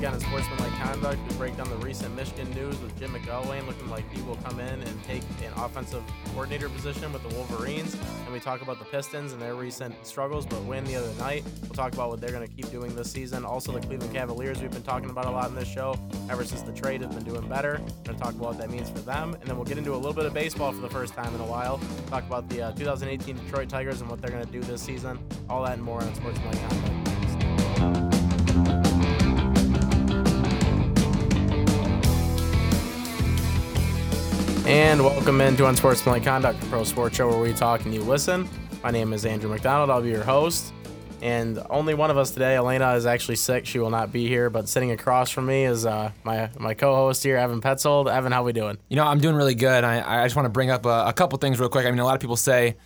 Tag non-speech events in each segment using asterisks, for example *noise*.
week on Sportsmanlike Conduct, we break down the recent Michigan news with Jim McElwain looking like he will come in and take an offensive coordinator position with the Wolverines. And we talk about the Pistons and their recent struggles, but win the other night. We'll talk about what they're going to keep doing this season. Also, the Cleveland Cavaliers we've been talking about a lot in this show ever since the trade have been doing better. We're going to talk about what that means for them. And then we'll get into a little bit of baseball for the first time in a while. Talk about the uh, 2018 Detroit Tigers and what they're going to do this season. All that and more on Sportsmanlike Conduct. And welcome into Unsportsmanlike Conduct, the pro sports show where we talk and you listen. My name is Andrew McDonald. I'll be your host. And only one of us today, Elena, is actually sick. She will not be here. But sitting across from me is uh, my my co-host here, Evan Petzold. Evan, how are we doing? You know, I'm doing really good. I, I just want to bring up a, a couple things real quick. I mean, a lot of people say,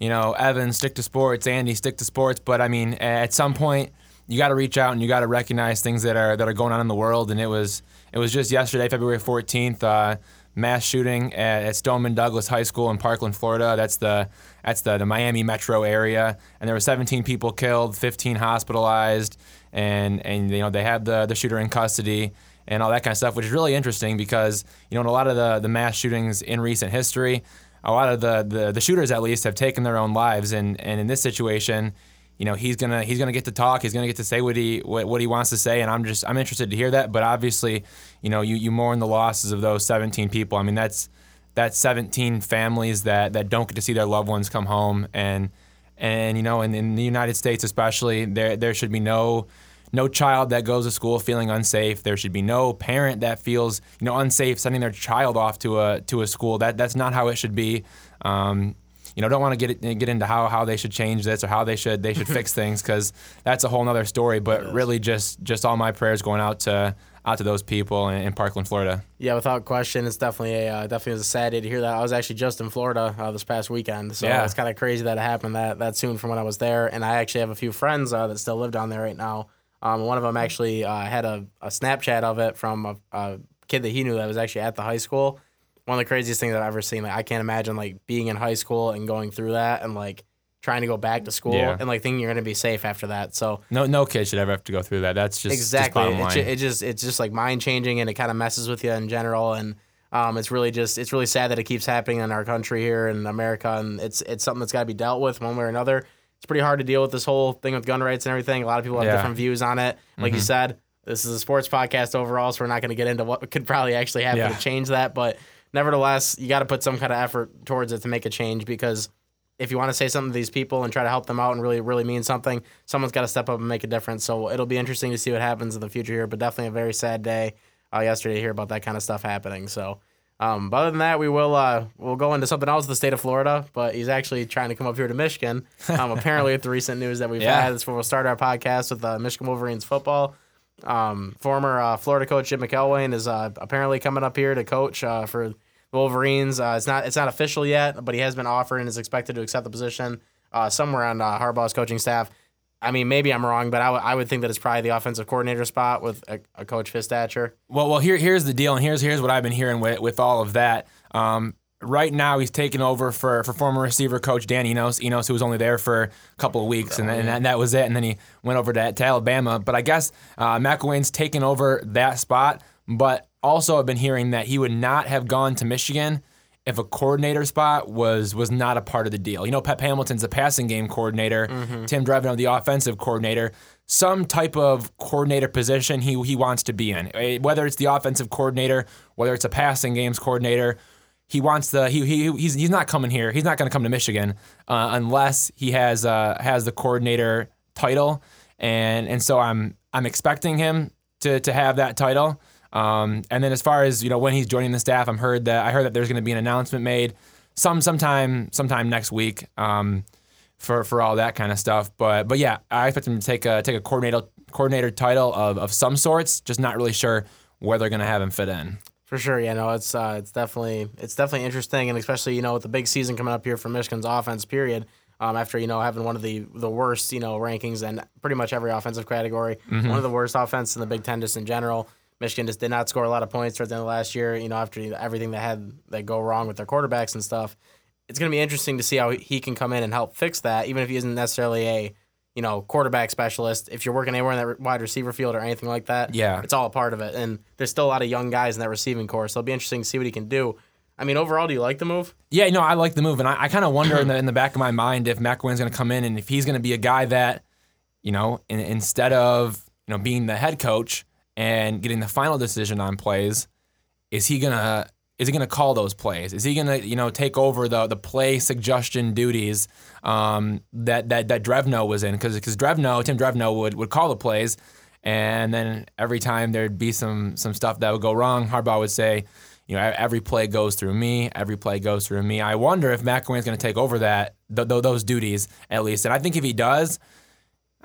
you know, Evan, stick to sports, Andy, stick to sports. But I mean, at some point, you got to reach out and you got to recognize things that are that are going on in the world. And it was it was just yesterday, February 14th. Uh, mass shooting at, at, Stoneman Douglas High School in Parkland, Florida. That's the that's the, the Miami metro area, and there were 17 people killed, 15 hospitalized, and and you know they have the the shooter in custody and all that kind of stuff, which is really interesting because you know in a lot of the the mass shootings in recent history, a lot of the the, the shooters at least have taken their own lives, and and in this situation you know he's gonna he's gonna get to talk he's gonna get to say what he what, what he wants to say and I'm just I'm interested to hear that but obviously you know you, you mourn the losses of those 17 people. I mean that's that's 17 families that that don't get to see their loved ones come home and and you know in, in the United States especially there there should be no no child that goes to school feeling unsafe. There should be no parent that feels you know unsafe sending their child off to a to a school. That that's not how it should be. Um, you know, don't want to get get into how, how they should change this or how they should they should *laughs* fix things because that's a whole other story. But really, just just all my prayers going out to out to those people in, in Parkland, Florida. Yeah, without question, it's definitely a uh, definitely was a sad day to hear that. I was actually just in Florida uh, this past weekend, so Yeah. it's kind of crazy that it happened that that soon from when I was there. And I actually have a few friends uh, that still live down there right now. Um, one of them actually uh, had a, a Snapchat of it from a, a kid that he knew that was actually at the high school. One of the craziest things I've ever seen. Like I can't imagine like being in high school and going through that and like trying to go back to school Yeah. and like thinking you're gonna be safe after that. So No no kid should ever have to go through that. That's just exactly Just it, it just it's just like mind changing and it kind of messes with you in general and um, it's really just it's really sad that it keeps happening in our country here in America and it's it's something that's got to be dealt with one way or another. It's pretty hard to deal with this whole thing with gun rights and everything. A lot of people have Yeah. different views on it. Like you said, this is a sports podcast overall, so we're not going to get into what could probably actually happen Yeah. to change that. But nevertheless, you got to put some kind of effort towards it to make a change because if you want to say something to these people and try to help them out and really, really mean something, someone's got to step up and make a difference. So it'll be interesting to see what happens in the future here, but definitely a very sad day uh, yesterday to hear about that kind of stuff happening. So, um, but other than that, we will uh, we'll go into something else with the state of Florida, but he's actually trying to come up here to Michigan. Um, apparently, with the recent news that we've *laughs* Yeah. had, that's where we'll start our podcast with uh, Michigan Wolverines football. Um, former uh, Florida coach Jim McElwain is uh, apparently coming up here to coach uh, for Wolverines. Uh, it's not it's not official yet, but he has been offered and is expected to accept the position uh, somewhere on uh, Harbaugh's coaching staff. I mean, maybe I'm wrong, but I would- think that it's probably the offensive coordinator spot with a, a coach Fistacher. Well, well, here, here's the deal, and here's here's what I've been hearing with, with all of that. Um, right now, he's taking over for, for former receiver coach Dan Enos, Enos, who was only there for a couple of weeks, and, and, that, and that was it. And then he went over to, to Alabama. But I guess uh, McElwain's taken over that spot. But also, I've been hearing that he would not have gone to Michigan if a coordinator spot was was not a part of the deal. You know, Pep Hamilton's the passing game coordinator, Tim Drevno the offensive coordinator. Some type of coordinator position he he wants to be in, Eh, whether it's the offensive coordinator, whether it's a passing games coordinator. He wants the he, he he's he's not coming here. He's not going to come to Michigan uh, unless he has uh, has the coordinator title, and and so I'm I'm expecting him to to have that title. Um, and then as far as you know when he's joining the staff, I'm heard that I heard that there's going to be an announcement made some sometime sometime next week um, for for all that kind of stuff. But but yeah, I expect him to take a take a coordinator coordinator title of, of some sorts. Just not really sure where they're going to have him fit in. For sure, yeah, no, it's uh, it's definitely it's definitely interesting, and especially you know with the big season coming up here for Michigan's offense. Period. Um, after you know having one of the the worst you know rankings in pretty much every offensive category, one of the worst offense in the Big Ten just in general. Michigan just did not score a lot of points towards the end of last year. You know after everything that had that go wrong with their quarterbacks and stuff, it's going to be interesting to see how he can come in and help fix that, even if he isn't necessarily a you know, quarterback specialist. If you're working anywhere in that wide receiver field or anything like that, Yeah. it's all a part of it. And there's still a lot of young guys in that receiving core, so it'll be interesting to see what he can do. I mean, overall, do you like the move? Yeah, no, I like the move, and I, I kind of wonder in the in the back of my mind if McElwain's going to come in and if he's going to be a guy that, you know, in, instead of you know being the head coach and getting the final decision on plays, is he gonna is he gonna call those plays? Is he gonna you know take over the the play suggestion duties um, that that that Drevno was in? Because because Drevno Tim Drevno would would call the plays, and then every time there'd be some some stuff that would go wrong, Harbaugh would say, you know, every play goes through me. Every play goes through me. I wonder if McElwain's going to take over that th- th- those duties at least. And I think if he does,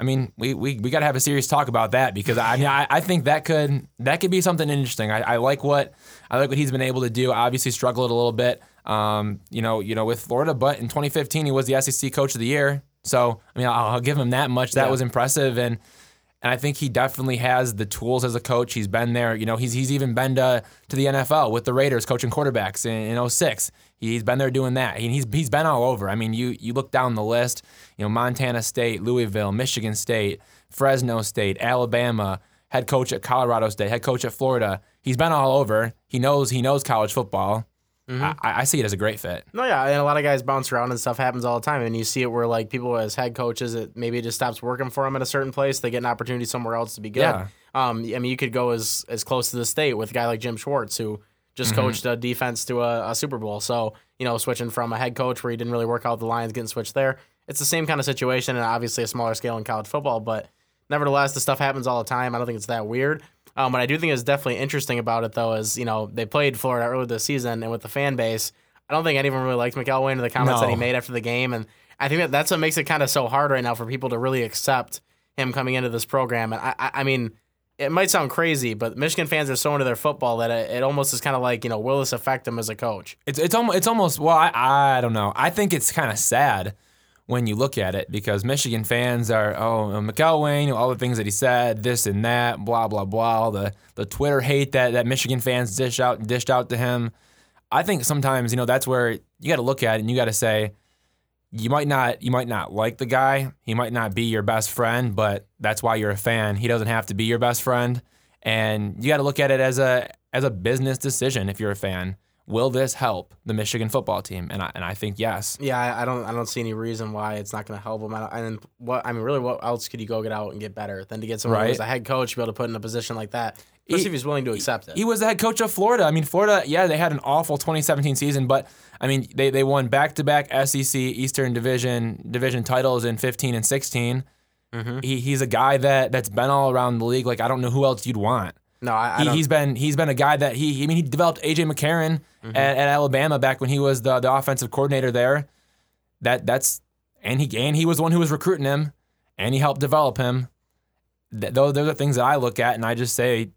I mean, we we, we got to have a serious talk about that because I mean, I, I think that could that could be something interesting. I, I like what I like what he's been able to do. Obviously, struggled a little bit, um, you know, you know, with Florida, but in 2015 he was the SEC Coach of the Year. So I mean, I'll, I'll give him that much. That Yeah. was impressive, and and I think he definitely has the tools as a coach. He's been there. You know, he's he's even been to, to the NFL with the Raiders coaching quarterbacks in, in 06. He's been there doing that. He, he's he's been all over. I mean, you you look down the list, you know, Montana State, Louisville, Michigan State, Fresno State, Alabama, head coach at Colorado State, head coach at Florida. He's been all over. He knows he knows college football. I, I see it as a great fit. No, yeah, and a lot of guys bounce around and stuff happens all the time, and you see it where like people as head coaches, it maybe it just stops working for them at a certain place. They get an opportunity somewhere else to be good. Yeah. Um, I mean, you could go as as close to the state with a guy like Jim Schwartz who just Mm-hmm. coached a defense to a, a Super Bowl. So you know, switching from a head coach where he didn't really work out the Lions, getting switched there, it's the same kind of situation, and obviously a smaller scale in college football, but nevertheless, the stuff happens all the time. I don't think it's that weird. Um, what I do think is definitely interesting about it, though, is you know they played Florida earlier this season, and with the fan base, I don't think anyone really liked McElwain or the comments that he made after the game, and I think that that's what makes it kind of so hard right now for people to really accept him coming into this program. And I, I, I mean, it might sound crazy, but Michigan fans are so into their football that it, it almost is kind of like you know, will this affect them as a coach? It's it's almost it's almost well I I don't know I think it's kind of sad when you look at it because Michigan fans are oh McElwain all the things that he said this and that blah blah blah all the the Twitter hate that that Michigan fans dish out dished out to him. I think sometimes you know that's where you got to look at it and you got to say you might not you might not like the guy he might not be your best friend but that's why you're a fan he doesn't have to be your best friend and you got to look at it as a as a business decision if you're a fan will this help the Michigan football team and I, and I think yes Yeah, I, I don't I don't see any reason why it's not going to help him. I and what I mean, really, what else could you go get out and get better than to get someone who's Right. a head coach be able to put in a position like that, especially He- if he's willing to accept it. he was the head coach of Florida. I mean, Florida, yeah, they had an awful 2017 season, but I mean, they, they won back-to-back SEC Eastern Division division titles in 15 and 16. Mm-hmm. He, he's a guy that that's been all around the league. Like I don't know who else you'd want. no, I, I He, don't. he's been he's been a guy that he I mean he developed AJ McCarron Mm-hmm. at, at Alabama back when he was the, the offensive coordinator there. That that's and he and he was the one who was recruiting him, and he helped develop him. Th- those those are things that I look at and I just say,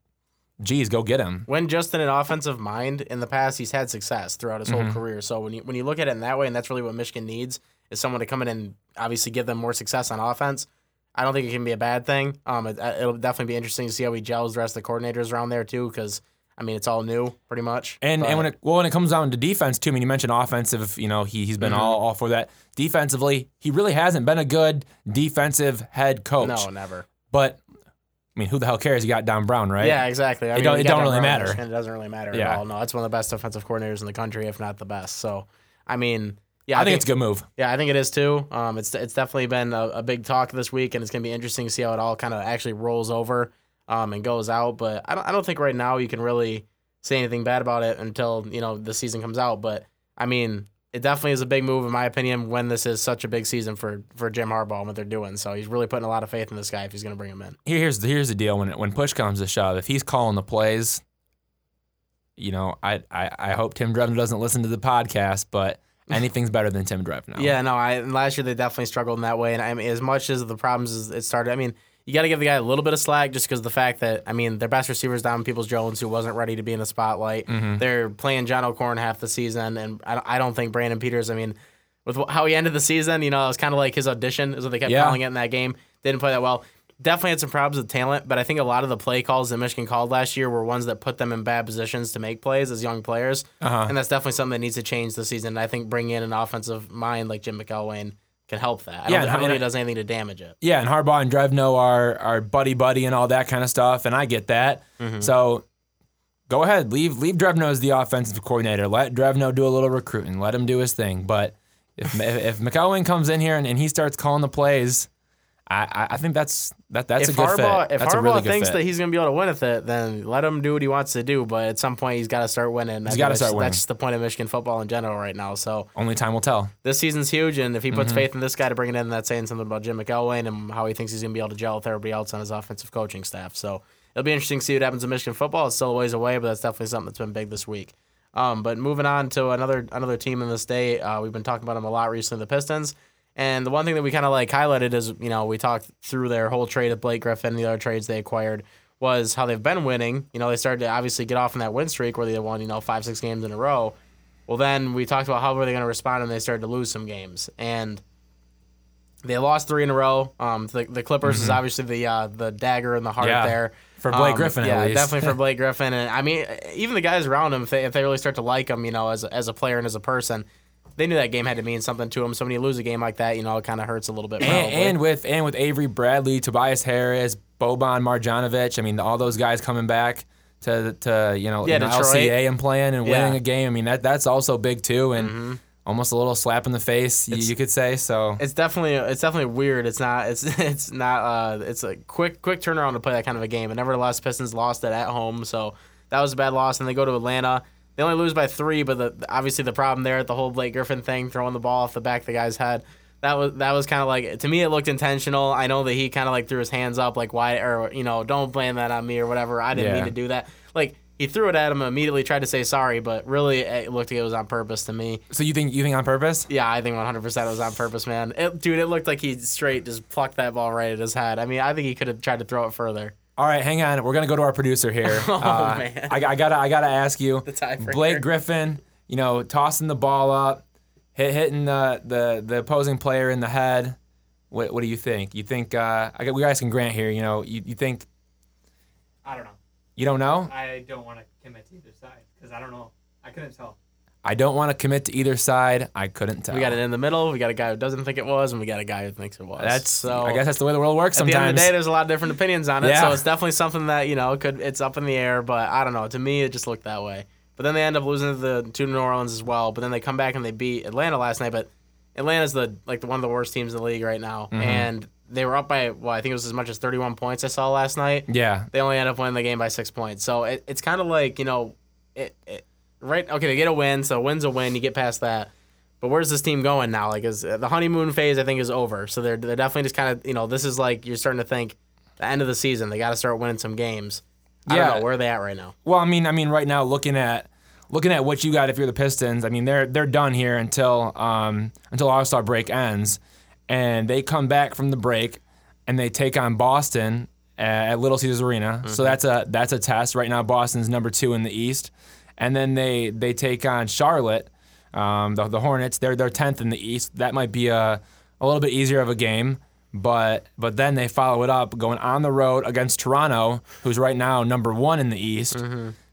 geez, go get him. when just in an offensive mind in the past, he's had success throughout his Mm-hmm. whole career. So when you when you look at it in that way, and that's really what Michigan needs is someone to come in and obviously give them more success on offense. I don't think it can be a bad thing. Um, it, it'll definitely be interesting to see how he gels the rest of the coordinators around there too, because I mean it's all new pretty much. And But- and when it well when it comes down to defense too, I mean you mentioned offensive, you know, he he's been Mm-hmm. all, all for that. Defensively, he really hasn't been a good defensive head coach. no, never. But I mean, who the hell cares? You got Don Brown, right? Yeah, exactly. I It mean, don't- it don't really Brown matter. It doesn't really matter Yeah. at all. No, it's one of the best defensive coordinators in the country, if not the best. So, I mean, yeah, I, think, it's a good move. Yeah, I think it is too. Um, it's it's definitely been a, a big talk this week, and it's gonna be interesting to see how it all kind of actually rolls over, um, and goes out. But I don't I don't think right now you can really say anything bad about it until you know the season comes out. But I mean, it definitely is a big move in my opinion when this is such a big season for for Jim Harbaugh and what they're doing. So he's really putting a lot of faith in this guy if he's gonna bring him in. Here's the here's the deal. When when push comes to shove, if he's calling the plays, you know, I I, I hope Tim Drevno doesn't listen to the podcast, but *laughs* anything's better than Tim Drevno. Yeah, no, I last year they definitely struggled in that way, and I mean, as much as the problems as it started, I mean, you got to give the guy a little bit of slack just because the fact that I mean, their best receivers Donovan Peoples-Jones, who wasn't ready to be in the spotlight. They're playing John O'Korn half the season, and I don't, I don't think Brandon Peters. I mean, with how he ended the season, you know, it was kind of like his audition, is what they kept Yeah. calling it in that game. Didn't play that well. Definitely had some problems with talent, but I think a lot of the play calls that Michigan called last year were ones that put them in bad positions to make plays as young players. Uh-huh. And that's definitely something that needs to change this season. And I think bringing in an offensive mind like Jim McElwain can help that. I Yeah, don't, think does anything to damage it. Yeah, and Harbaugh and Drevno are are buddy buddy and all that kind of stuff, and I get that. Mm-hmm. So go ahead, leave leave Drevno as the offensive coordinator. Let Drevno do a little recruiting. Let him do his thing. But if *laughs* if, if McElwain comes in here and, and he starts calling the plays, I I, think that's that that's if a good Harbaugh, fit. if that's a Harbaugh really thinks fit. that he's going to be able to win with it, then let him do what he wants to do. But at some point, he's got to start winning. He's gotta start winning. That's just the point of Michigan football in general right now. So Only time will tell. this season's huge, and if he puts Mm-hmm. faith in this guy to bring it in, that's saying something about Jim McElwain and how he thinks he's going to be able to gel with everybody else on his offensive coaching staff. So it'll be interesting to see what happens in Michigan football. It's still a ways away, but that's definitely something that's been big this week. Um, but moving on to another another team in the state, uh, we've been talking about them a lot recently, the Pistons. And the one thing that we kind of like highlighted is, you know, we talked through their whole trade of Blake Griffin and the other trades they acquired was how they've been winning. You know, they started to obviously get off in that win streak where they won, you know, five, six games in a row. Well, then we talked about how were they going to respond, and they started to lose some games. And they lost three in a row. Um, the, the Clippers is obviously the uh, the dagger in the heart Mm-hmm. Yeah. there For Blake Um, Griffin, at Yeah, definitely for *laughs* Blake Griffin. And I mean, even the guys around him, if they, if they really start to like him, you know, as a, as a player and as a person, they knew that game had to mean something to them. So when you lose a game like that, you know, it kind of hurts a little bit. And, and with and with Avery Bradley, Tobias Harris, Boban Marjanovic, I mean all those guys coming back to to you know, Yeah, the LCA and playing and Yeah. Mm-hmm. winning a game. I mean that that's also big too, and almost a little slap in the face, you, you could say. So it's definitely it's definitely weird. It's not it's *laughs* it's not uh it's a quick quick turnaround to play that kind of a game. And nevertheless, Pistons lost it at home, so that was a bad loss. And they go to Atlanta. They only lose by three, but the, obviously the problem there, at the whole Blake Griffin thing, throwing the ball off the back of the guy's head, that was that was kind of like to me it looked intentional. I know that he kind of like threw his hands up, like why or you know don't blame that on me or whatever. I didn't Yeah. mean to do that. Like he threw it at him, and immediately tried to say sorry, but really it looked like it was on purpose to me. so you think you think on purpose? Yeah, I think 100% it was on purpose, man. It, dude, it looked like he straight just plucked that ball right at his head. I mean, I think he could have tried to throw it further. All right, hang on. We're gonna go to our producer here. *laughs* Oh, Uh, man. I, I gotta I gotta ask you, tiebreaker. Blake Griffin, you know, tossing the ball up, hit, hitting the, the the opposing player in the head. What what do you think? You think uh, I got we guys can grant here. You know, you, you think I don't know. you don't know? I don't want to commit to either side because I don't know. I couldn't tell. I don't want to commit to either side. I couldn't tell. We got it in the middle. We got a guy who doesn't think it was, and we got a guy who thinks it was. That's so. I guess that's the way the world works at the sometimes. end of the day, there's a lot of different opinions on it. Yeah. So it's definitely something that you know could it's up in the air. But I don't know. To me, it just looked that way. But then they end up losing to the to New Orleans as well. But then they come back and they beat Atlanta last night. But Atlanta's the like the, one of the worst teams in the league right now, Mm-hmm. and they were up by well, I think it was as much as 31 points. I saw last night. yeah, they only end up winning the game by six points. So it, it's kind of like you know, it, it right okay they get a win, so a win's a win. You get past that, but where's this team going now? Like is the honeymoon phase I think is over. So they're they're definitely just kind of you know this is like you're starting to think the end of the season they got to start winning some games. I Yeah. don't know where are they at right now. Well, I mean, I mean, right now, looking at looking at what you got, if you're the Pistons, I mean, they're they're done here until um, until All Star break ends, and they come back from the break, and they take on Boston at, at Little Caesars Arena. So that's a that's a test. Right now, Boston's number two in the East, and then they they take on Charlotte, um, the the Hornets. They're they're tenth in the East. That might be a a little bit easier of a game. But but then they follow it up going on the road against Toronto, who's right now number one in the East.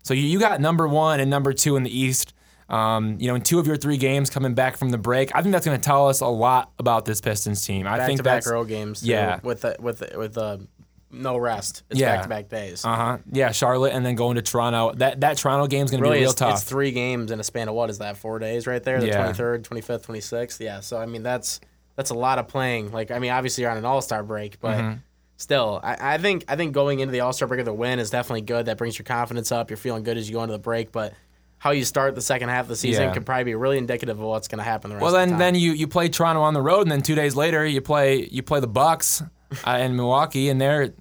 So you, you got number one and number two in the East. Um, you know, in two of your three games coming back from the break, I think that's going to tell us a lot about this Pistons team. I Back think to back that's road games. too, yeah. with the, with the, with uh, no rest. It's Yeah. back to back days. uh huh, yeah, Charlotte, and then going to Toronto. That that Toronto game is going to really be real it's, tough. it's three games in a span of what is that four days right there the Yeah. 23rd 25th 26th yeah so i mean that's that's a lot of playing like i mean obviously you're on an all-star break but Mm-hmm. still I, I think i think going into the all-star break with a win is definitely good that brings your confidence up you're feeling good as you go into the break but how you start the second half of the season Yeah. could probably be really indicative of what's going to happen the rest well, of then the time. then you you play Toronto on the road, and then two days later you play you play the Bucks uh, in Milwaukee, and they're.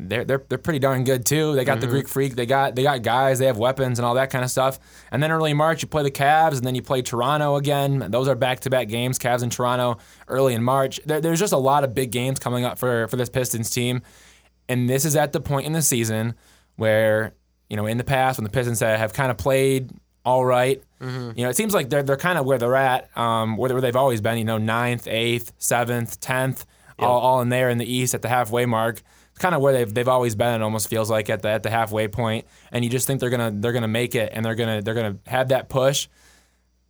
They're, they're, they're pretty darn good too. They got the Greek Freak. They got they got guys. They have weapons and all that kind of stuff. And then early March you play the Cavs, and then you play Toronto again. Those are back to back games. Cavs and Toronto early in March. There, there's just a lot of big games coming up for for this Pistons team. And this is at the point in the season where you know in the past when the Pistons have kind of played all right, You know, it seems like they're they're kind of where they're at, um, where, where they've always been. You know, ninth, eighth, seventh, tenth, all, all in there in the East at the halfway mark. Kind of where they've they've always been. It almost feels like at the at the halfway point, and you just think they're gonna they're gonna make it, and they're gonna they're gonna have that push.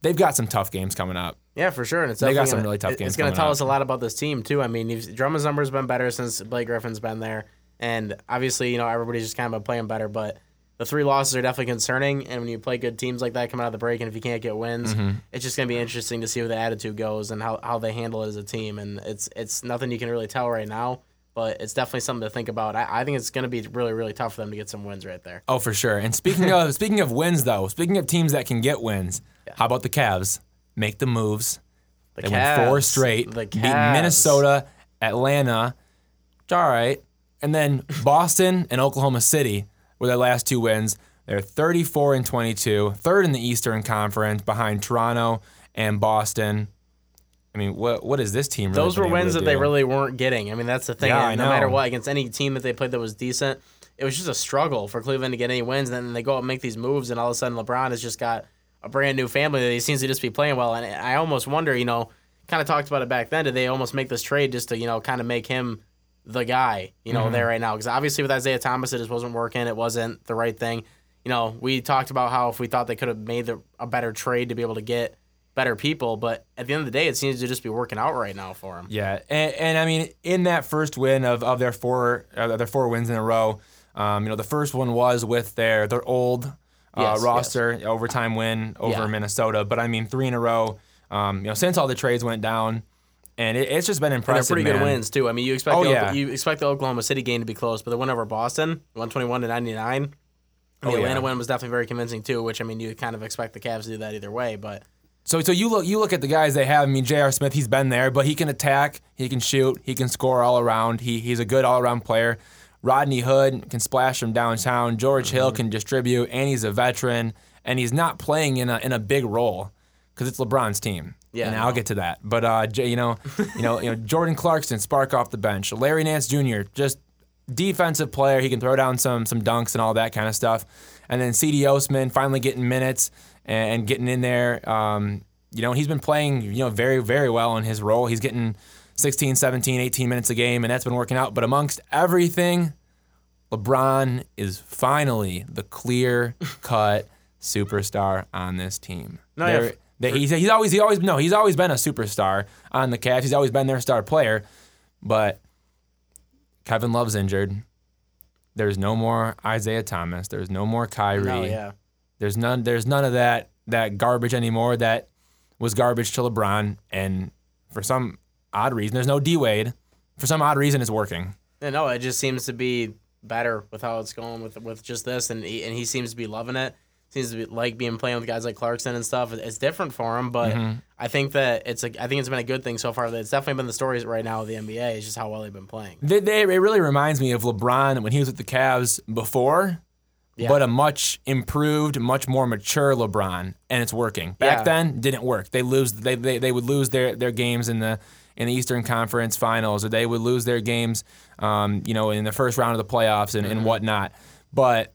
They've got some tough games coming up. Yeah, for sure. And it's They got some gonna- really tough games It's going to tell up. us a lot about this team too. I mean, Drummond's numbers been better since Blake Griffin's been there, and obviously, you know, everybody's just kind of been playing better. But the three losses are definitely concerning. And when you play good teams like that coming out of the break, and if you can't get wins, Mm-hmm. it's just going to be interesting to see where the attitude goes and how, how they handle it as a team. And it's it's nothing you can really tell right now, but it's definitely something to think about. I, I think it's going to be really really tough for them to get some wins right there. Oh, for sure. And speaking of speaking of wins, though, speaking of teams that can get wins, how about the Cavs? Make the moves. The They went four straight. The Cavs. beat Minnesota, Atlanta, which all right, and then Boston and Oklahoma City were their last two wins. They're 34 and 22, third in the Eastern Conference behind Toronto and Boston. I mean, what what is this team? Really Those were wins that they really weren't getting. I mean, that's the thing. Yeah, I no matter what, against any team that they played that was decent, it was just a struggle for Cleveland to get any wins. And then they go out and make these moves, and all of a sudden LeBron has just got a brand new family that he seems to just be playing well. And I almost wonder, you know, kind of talked about it back then. Did they almost make this trade just to, you know, kind of make him the guy, you Mm-hmm. know, there right now? Because obviously with Isaiah Thomas, it just wasn't working. It wasn't the right thing. You know, we talked about how if we thought they could have made the, a better trade to be able to get better people, but at the end of the day, it seems to just be working out right now for them. Yeah, and, and I mean, in that first win of, of their four uh, their four wins in a row, um, you know, the first one was with their their old uh, Yes, roster overtime win over Yeah. Minnesota. But I mean, three in a row. Um, you know, since all the trades went down, and it, it's just been And they're impressive. pretty good wins too. I mean, you expect Oh, the, yeah. you expect the Oklahoma City game to be close, but the win over Boston, one twenty one to ninety nine. And Oh, the yeah. Atlanta win was definitely very convincing too. Which I mean, you kind of expect the Cavs to do that either way, but So so you look you look at the guys they have. I mean, J.R. Smith, he's been there, but he can attack, he can shoot, he can score all around. He he's a good all around player. Rodney Hood can splash from downtown. George Hill can distribute, and he's a veteran, and he's not playing in a in a big role because it's LeBron's team. Yeah, and I'll get to that. But uh, J, you know, you know, you know, *laughs* Jordan Clarkson, spark off the bench. Larry Nance Jr. just defensive player. He can throw down some some dunks and all that kind of stuff. And then Cedi Osman finally getting minutes and, getting in there. Um, you know, he's been playing, you know, very, very well in his role. He's getting 16, 17, 18 minutes a game, and that's been working out. But amongst everything, LeBron is finally the clear *laughs* cut superstar on this team. No, There- that he's, he's always he always no he's always been a superstar on the Cavs. He's always been their star player, but Kevin Love's injured. There's no more Isaiah Thomas. There's no more Kyrie. no, yeah, There's none. There's none of that that garbage anymore. That was garbage to LeBron. And for some odd reason, there's no D Wade. For some odd reason, it's working. Yeah, no, it just seems to be better with how it's going with with just this, and he, and he seems to be loving it. Seems to be like being playing with guys like Clarkson and stuff. It's different for him, but Mm-hmm. I think that it's a, I think it's been a good thing so far. That it's definitely been the stories right now of the NBA. It's just how well they've been playing. They, they, it really reminds me of LeBron when he was with the Cavs before, Yeah. but a much improved, much more mature LeBron, and it's working. Back Yeah. then, didn't work. They lose. They, they, they would lose their, their games in the in the Eastern Conference Finals, or they would lose their games, um, you know, in the first round of the playoffs and, Mm-hmm. and whatnot. But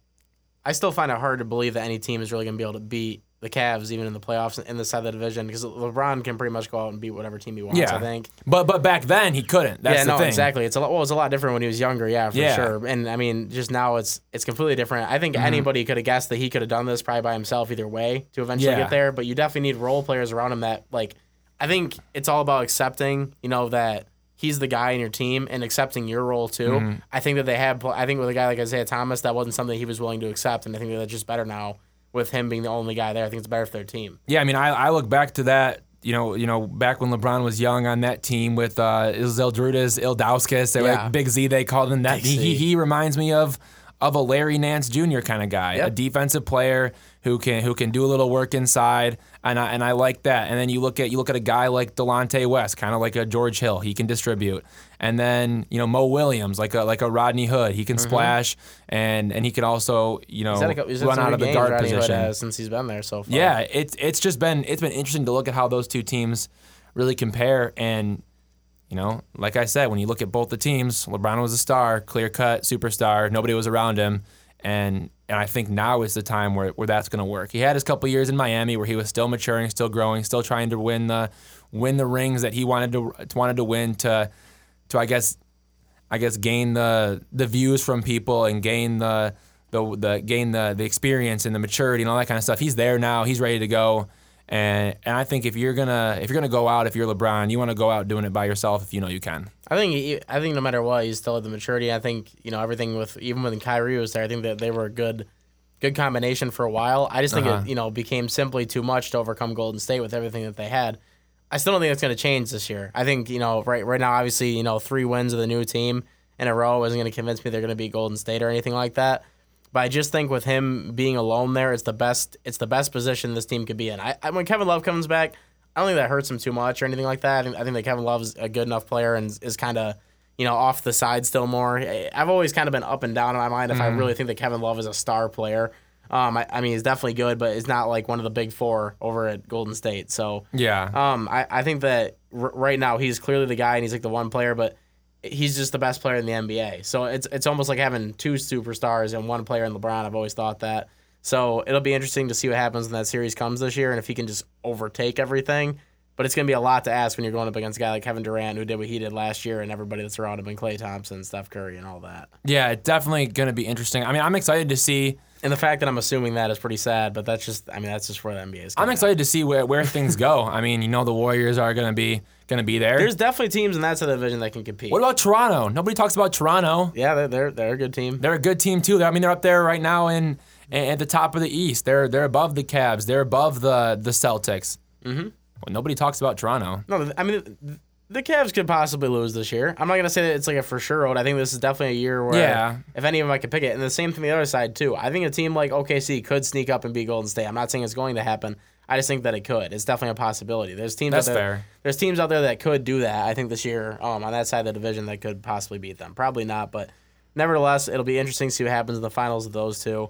I still find it hard to believe that any team is really going to be able to beat the Cavs even in the playoffs in the side of the division because LeBron can pretty much go out and beat whatever team he wants. Yeah. I think. but but back then he couldn't. That's yeah, the no, thing. exactly. It's a lot. Well, it's a lot different when he was younger. Yeah, for Yeah. sure. And I mean, just now it's it's completely different. I Mm-hmm. think anybody could have guessed that he could have done this probably by himself either way to eventually Yeah. get there. But you definitely need role players around him that like. I think it's all about accepting, you know, that he's the guy in your team and accepting your role too. Mm-hmm. I think that they had. I think with a guy like Isaiah Thomas, that wasn't something he was willing to accept, and I think that that's just better now with him being the only guy there. I think it's better for their team. Yeah, I mean, I, I look back to that. You know, you know, back when LeBron was young on that team with uh, Ildrudas, Ilgauskas, they were Yeah. like Big Z. They called him that. He, he reminds me of of a Larry Nance Jr. kind of guy, a defensive player who can who can do a little work inside, and I, and I like that. And then you look at you look at a guy like Delonte West, kind of like a George Hill. He can distribute, and then you know Mo Williams, like a like a Rodney Hood. He can splash, and and he can also you know Mm-hmm. A, run out of the guard Rodney Hood position. has since he's been there so far. Yeah, it's it's just been it's been interesting to look at how those two teams really compare and you know, like I said, when you look at both the teams, LeBron was a star, clear cut superstar, nobody was around him, and and I think now is the time where, where that's going to work. He had his couple years in Miami where he was still maturing, still growing, still trying to win the win the rings that he wanted to wanted to win to to I guess I guess gain the the views from people and gain the the, the gain the the experience and the maturity and all that kind of stuff. He's there now. He's ready to go. And and I think if you're gonna if you're gonna go out, if you're LeBron, you want to go out doing it by yourself if you know you can. I think he- I think no matter what, he's still at the maturity. I think you know everything with even when Kyrie was there. I think that they were a good, good combination for a while. I just think Uh-huh. it you know became simply too much to overcome Golden State with everything that they had. I still don't think that's going to change this year. I think you know right right now, obviously you know three wins of the new team in a row isn't going to convince me they're going to be Golden State or anything like that. But I just think with him being alone there, it's the best. It's the best position this team could be in. I, I when Kevin Love comes back, I don't think that hurts him too much or anything like that. I think, I think that Kevin Love's a good enough player and is kind of you know off the side still more. I've always kind of been up and down in my mind if I mm. really think that Kevin Love is a star player. Um, I, I mean he's definitely good, but he's not like one of the big four over at Golden State. So Yeah. um, I, I think that r- right now he's clearly the guy and he's like the one player, but he's just the best player in the NBA. So it's it's almost like having two superstars and one player in LeBron. I've always thought that. So it'll be interesting to see what happens when that series comes this year and if he can just overtake everything. But it's going to be a lot to ask when you're going up against a guy like Kevin Durant who did what he did last year and everybody that's around him and Klay Thompson, Steph Curry, and all that. yeah, definitely gonna be interesting. I mean, I'm excited to see. And the fact that I'm assuming that is pretty sad, but that's just I mean that's just where the NBA is. I'm going. excited to see where, where things go. I mean, you know, the Warriors are gonna be gonna be there. There's definitely teams in that side of the division that can compete. what about Toronto? Nobody talks about Toronto. yeah, they're, they're they're a good team. They're a good team too. I mean, they're up there right now in, in at the top of the East. They're they're above the Cavs. They're above the the Celtics. Mm-hmm. Well, nobody talks about Toronto. No, I mean the Cavs could possibly lose this year. I'm not gonna say that it's like a for sure road. I think this is definitely a year where Yeah. if any of them I could pick it. And the same thing the other side too. I think a team like OKC could sneak up and beat Golden State. I'm not saying it's going to happen. I just think that it could. It's definitely a possibility. There's teams That's out there, fair. There's teams out there that could do that. I think this year um, on that side of the division that could possibly beat them. Probably not, but nevertheless, it'll be interesting to see what happens in the finals of those two.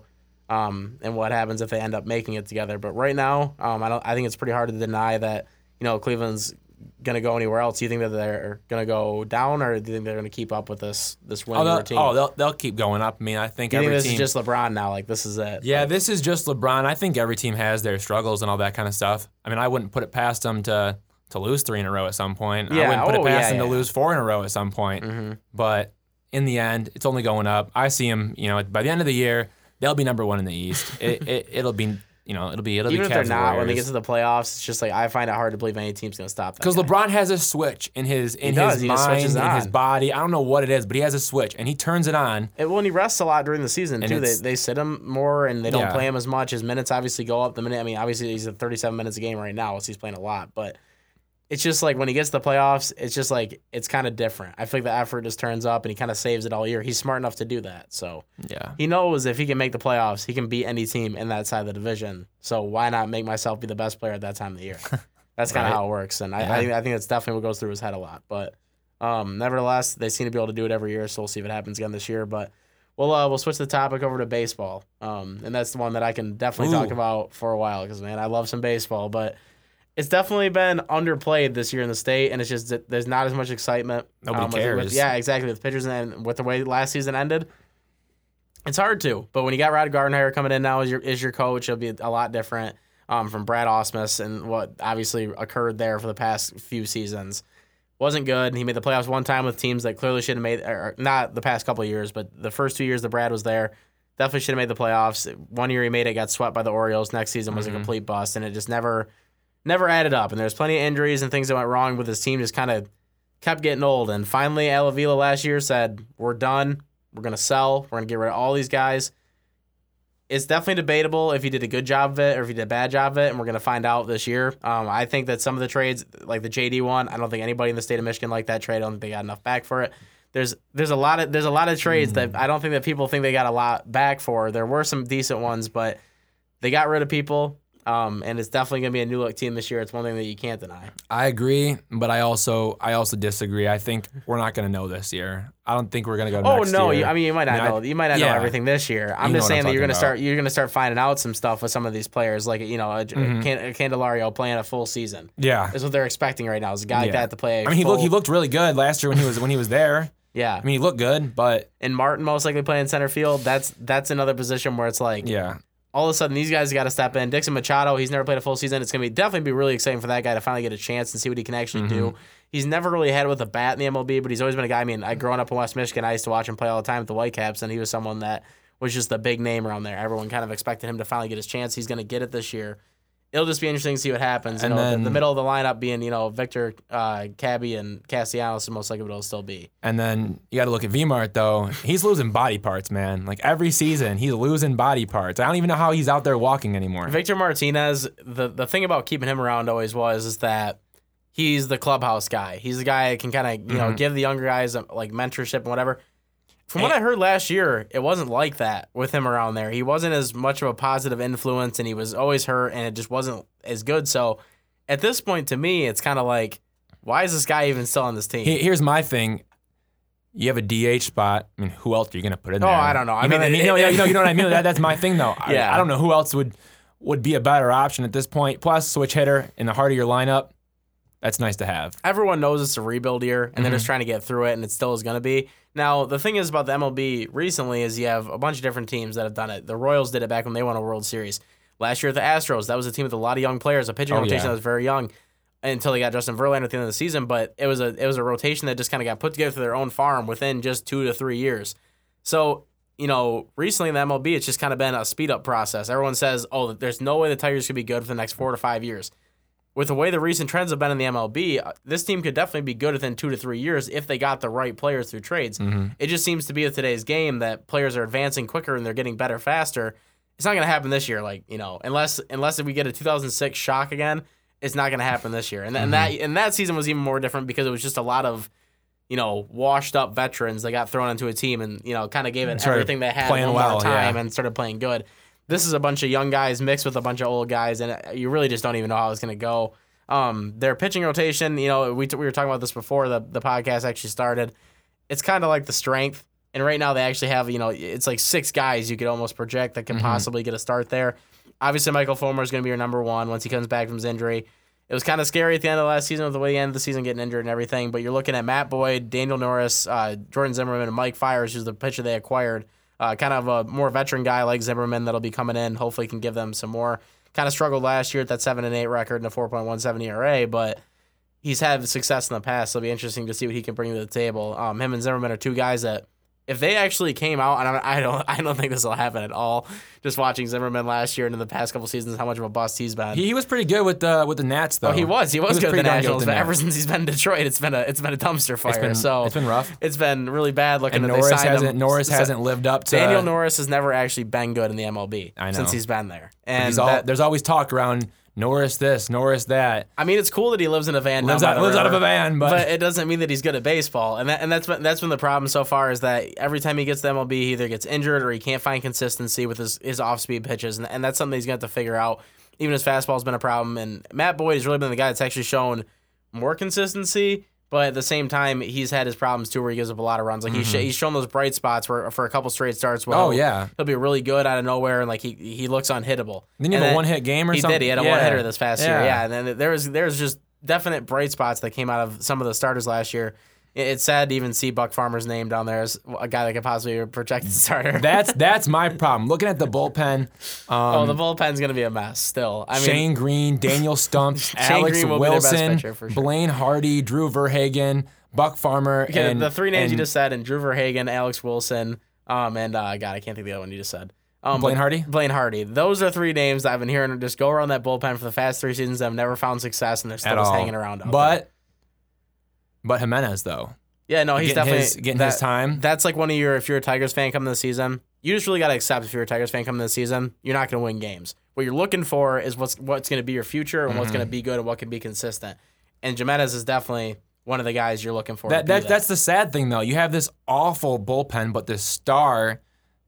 Um, and what happens if they end up making it together. But right now, um, I don't. I think it's pretty hard to deny that you know Cleveland's going to go anywhere else. Do you think that they're going to go down, or do you think they're going to keep up with this this winning Oh, they'll, routine? oh, they'll, they'll keep going up. I mean, I think do you think this team. is just LeBron now? Like this is it? yeah, this is just LeBron. I think every team has their struggles and all that kind of stuff. I mean, I wouldn't put it past them to to lose three in a row at some point. Yeah, I wouldn't put oh, it past yeah, them to lose four in a row at some point. Mm-hmm. But in the end, it's only going up. I see them. You know, by the end of the year, they'll be number one in the East. *laughs* it, it it'll be you know it'll be it'll Even be if they're not, when they get to the playoffs, it's just like I find it hard to believe any team's going to stop that. Because. LeBron has a switch in his in does. his He just mind, switches in his on. body. I don't know what it is, but he has a switch, and he turns it on. It, well, and he rests a lot during the season And too. They, it's- they sit him more and they don't Yeah. play him as much. His minutes obviously go up. The minute I mean, obviously he's at 37 minutes a game right now, so he's playing a lot. But it's just like when he gets to the playoffs, it's just like it's kind of different. I feel like the effort just turns up and he kind of saves it all year. He's smart enough to do that. So Yeah. he knows if he can make the playoffs, he can beat any team in that side of the division. So why not make myself be the best player at that time of the year? *laughs* That's kind of Right. how it works, and I, Yeah. I think I think that's definitely what goes through his head a lot. But um, nevertheless, they seem to be able to do it every year, so we'll see if it happens again this year. But we'll uh, we'll switch the topic over to baseball, um, and that's the one that I can definitely talk about for a while because man, I love some baseball, but. It's definitely been underplayed this year in the state, and it's just that there's not as much excitement. Nobody with- with- cares. yeah, exactly. With pitchers and with the way last season ended, it's hard to, but when you got Ron Gardenhire coming in now as your is your coach, it'll be a lot different um, from Brad Ausmus and what obviously occurred there for the past few seasons. Wasn't good. He made the playoffs one time with teams that clearly should have made, or not the past couple of years, but the first two years that Brad was there, definitely should have made the playoffs. One year he made it, got swept by the Orioles. Next season was a complete bust, and it just never, never added up. And there's plenty of injuries and things that went wrong with his team. Just kind of kept getting old. And finally, Al Avila last year said, "We're done. We're gonna sell. We're gonna get rid of all these guys." It's definitely debatable if he did a good job of it or if he did a bad job of it, and we're gonna find out this year. Um, I think that some of the trades, like the JD one, I don't think anybody in the state of Michigan liked that trade. I don't think they got enough back for it. There's there's a lot of there's a lot of trades that I don't think that people think they got a lot back for. There were some decent ones, but they got rid of people. Um, and it's definitely gonna be a new look team this year. It's one thing that you can't deny. I agree, but I also I also disagree. I think we're not going to know this year. I don't think we're going to go. Oh next no! year. You, I mean, you might not I mean, I- know. You might not know everything this year. I'm You just what I'm saying that you're gonna start. You're gonna start finding out some stuff with some of these players, like you know, a, Mm-hmm. a Can- a Candelario playing a full season. yeah. is what they're expecting right now. Is a guy like that to play. I I mean, he looked he looked really good last year when he was when he was there. Yeah, I mean, he looked good, but and Martin most likely playing center field. That's that's another position where it's like yeah, all of a sudden these guys got to step in. Dixon Machado, he's never played a full season. It's gonna be definitely be really exciting for that guy to finally get a chance and see what he can actually do. Mm-hmm. He's never really had it with a bat in the MLB, but he's always been a guy. I mean, I growing up in West Michigan, I used to watch him play all the time with the Whitecaps, and he was someone that was just a big name around there. Everyone kind of expected him to finally get his chance. He's gonna get it this year. It'll just be interesting to see what happens. You And know, the- then- the, middle of the lineup being you know Victor, uh, Cabby, and Castellanos is most likely it'll still be. And then you got to look at Vmart though. He's losing body parts, man. Like every season, he's losing body parts. I don't even know how he's out there walking anymore. Victor Martinez, the the thing about keeping him around always was is that he's the clubhouse guy. He's the guy that can kind of you know Mm-hmm. give the younger guys um, like mentorship and whatever. From what I heard last year, it wasn't like that with him around there. He wasn't as much of a positive influence, and he was always hurt, and it just wasn't as good. So, at this point, to me, it's kind of like, why is this guy even still on this team? Here's my thing. You have a DH spot. I mean, who else are you gonna put in oh, there? Oh. I don't know. I You mean, what it- no, it- you know, you know what I mean. *laughs* That, that's my thing, though. I, Yeah. I don't know who else would would be a better option at this point. Plus, switch hitter in the heart of your lineup. That's nice to have. everyone knows it's a rebuild year and they're just mm-hmm. trying to get through it and it still is going to be. Now, the thing is about the MLB recently is you have a bunch of different teams that have done it. The Royals did it back when they won a World Series. Last year the Astros, that was a team with a lot of young players, a pitching Oh, rotation yeah. that was very young until they got Justin Verlander at the end of the season, but it was a it was a rotation that just kind of got put together for their own farm within just 2 to 3 years. So, you know, recently in the MLB it's just kind of been a speed up process. Everyone says, "Oh, there's no way the Tigers could be good for the next 4 to 5 years." With the way the recent trends have been in the MLB, uh, this team could definitely be good within two to three years if they got the right players through trades. It just seems to be with today's game that players are advancing quicker and they're getting better faster. It's not going to happen this year, like you know, unless unless we get a 2006 shock again, it's not going to happen this year. And, th- and that and that season was even more different because it was just a lot of you know washed up veterans that got thrown into a team and you know kind of gave it everything they had playing one well, time yeah. and started playing good. This is a bunch of young guys mixed with a bunch of old guys, and uh, you really just don't even know how it's going to go. Um, their pitching rotation, you know, we, t- we were talking about this before the, the podcast actually started. It's kind of like the strength. And right now they actually have, you know, it's like six guys you could almost project that can possibly get a start there. Obviously, Michael Fulmer is going to be your number one once he comes back from his injury. It was kind of scary at the end of last season with the way the end of the season getting injured and everything. But you're looking at Matt Boyd, Daniel Norris, uh, Jordan Zimmermann, and Mike Fiers, who's the pitcher they acquired. Uh, kind of a more veteran guy like Zimmermann that'll be coming in. Hopefully, can give them some more. Kind of struggled last year at that seven and eight record and a 4.17 ERA, but he's had success in the past. So it'll be interesting to see what he can bring to the table. Um, him and Zimmermann are two guys that, if they actually came out, and I I don't, *laughs* I don't think this will happen at all. Just watching Zimmermann last year and in the past couple seasons, how much of a bust he's been. He, he was pretty good with the with the Nats, though. Oh, he was. He was, good at pretty the darn good Nationals, with but ever since he's been in Detroit, it's been a it's been a dumpster fire. It's been, so it's been rough. it's been really bad looking And Norris hasn't him. Norris So- hasn't lived up to Daniel Norris has never actually been good in the MLB since he's been there. And He's all, that- there's always talk around Norris this, Norris that. I mean, it's cool that he lives in a van. Lives out, the lives out of a van, but, but it doesn't mean that he's good at baseball. And that and that's been that's been the problem so far is that every time he gets to MLB, he either gets injured or he can't find consistency with his, his off speed pitches, and, and that's something he's gonna have to figure out. Even his fastball's been a problem, and Matt Boyd has really been the guy that's actually shown more consistency. But at the same time, he's had his problems too, where he gives up a lot of runs. Like he's, sh- he's shown those bright spots where for a couple straight starts. Well, Mm-hmm. Oh, yeah. he'll be really good out of nowhere, and like he he looks unhittable. Didn't he And have a one-hit game or he something? He did. He had a Yeah. one hitter this past year. Yeah. Yeah, and then there was there was just definite bright spots that came out of some of the starters last year. It- It's sad to even see Buck Farmer's name down there as a guy that could possibly be a projected *laughs* starter. that's that's my problem. Looking at the bullpen, oh, um, the bullpen's gonna be a mess still. I mean, Shane Greene, Daniel Stumpf, *laughs* Alex Green will be best Wilson, pitcher sure. Blaine Hardy, Drew VerHagen, Buck Farmer, okay, and the three names you just said, and Drew VerHagen, Alex Wilson, um, and uh, God, I can't think of the other one you just said. Um, Blaine Hardy? Blaine Hardy. Those are three names that I've been hearing just go around that bullpen for the past three seasons. that have never found success, and they're still at just all. hanging around. Out there. But Jimenez though, Yeah, no, he's getting definitely his- getting that- his time. That's like one of your if you're a Tigers fan coming this season, you just really got to accept if you're a Tigers fan coming this season, you're not going to win games. What you're looking for is what's what's going to be your future and what's Mm-hmm. going to be good and what can be consistent. And Jimenez is definitely one of the guys you're looking for. that, to be that that's the sad thing though. You have this awful bullpen, but this star,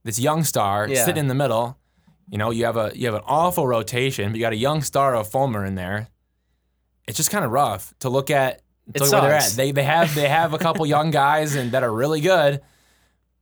this young star, Yeah. sitting in the middle. You know, you have a you have an awful rotation, but you got a young star of Fulmer in there. It's just kind of rough to look at. It To look where they're at. They they have they have a couple young guys and that are really good,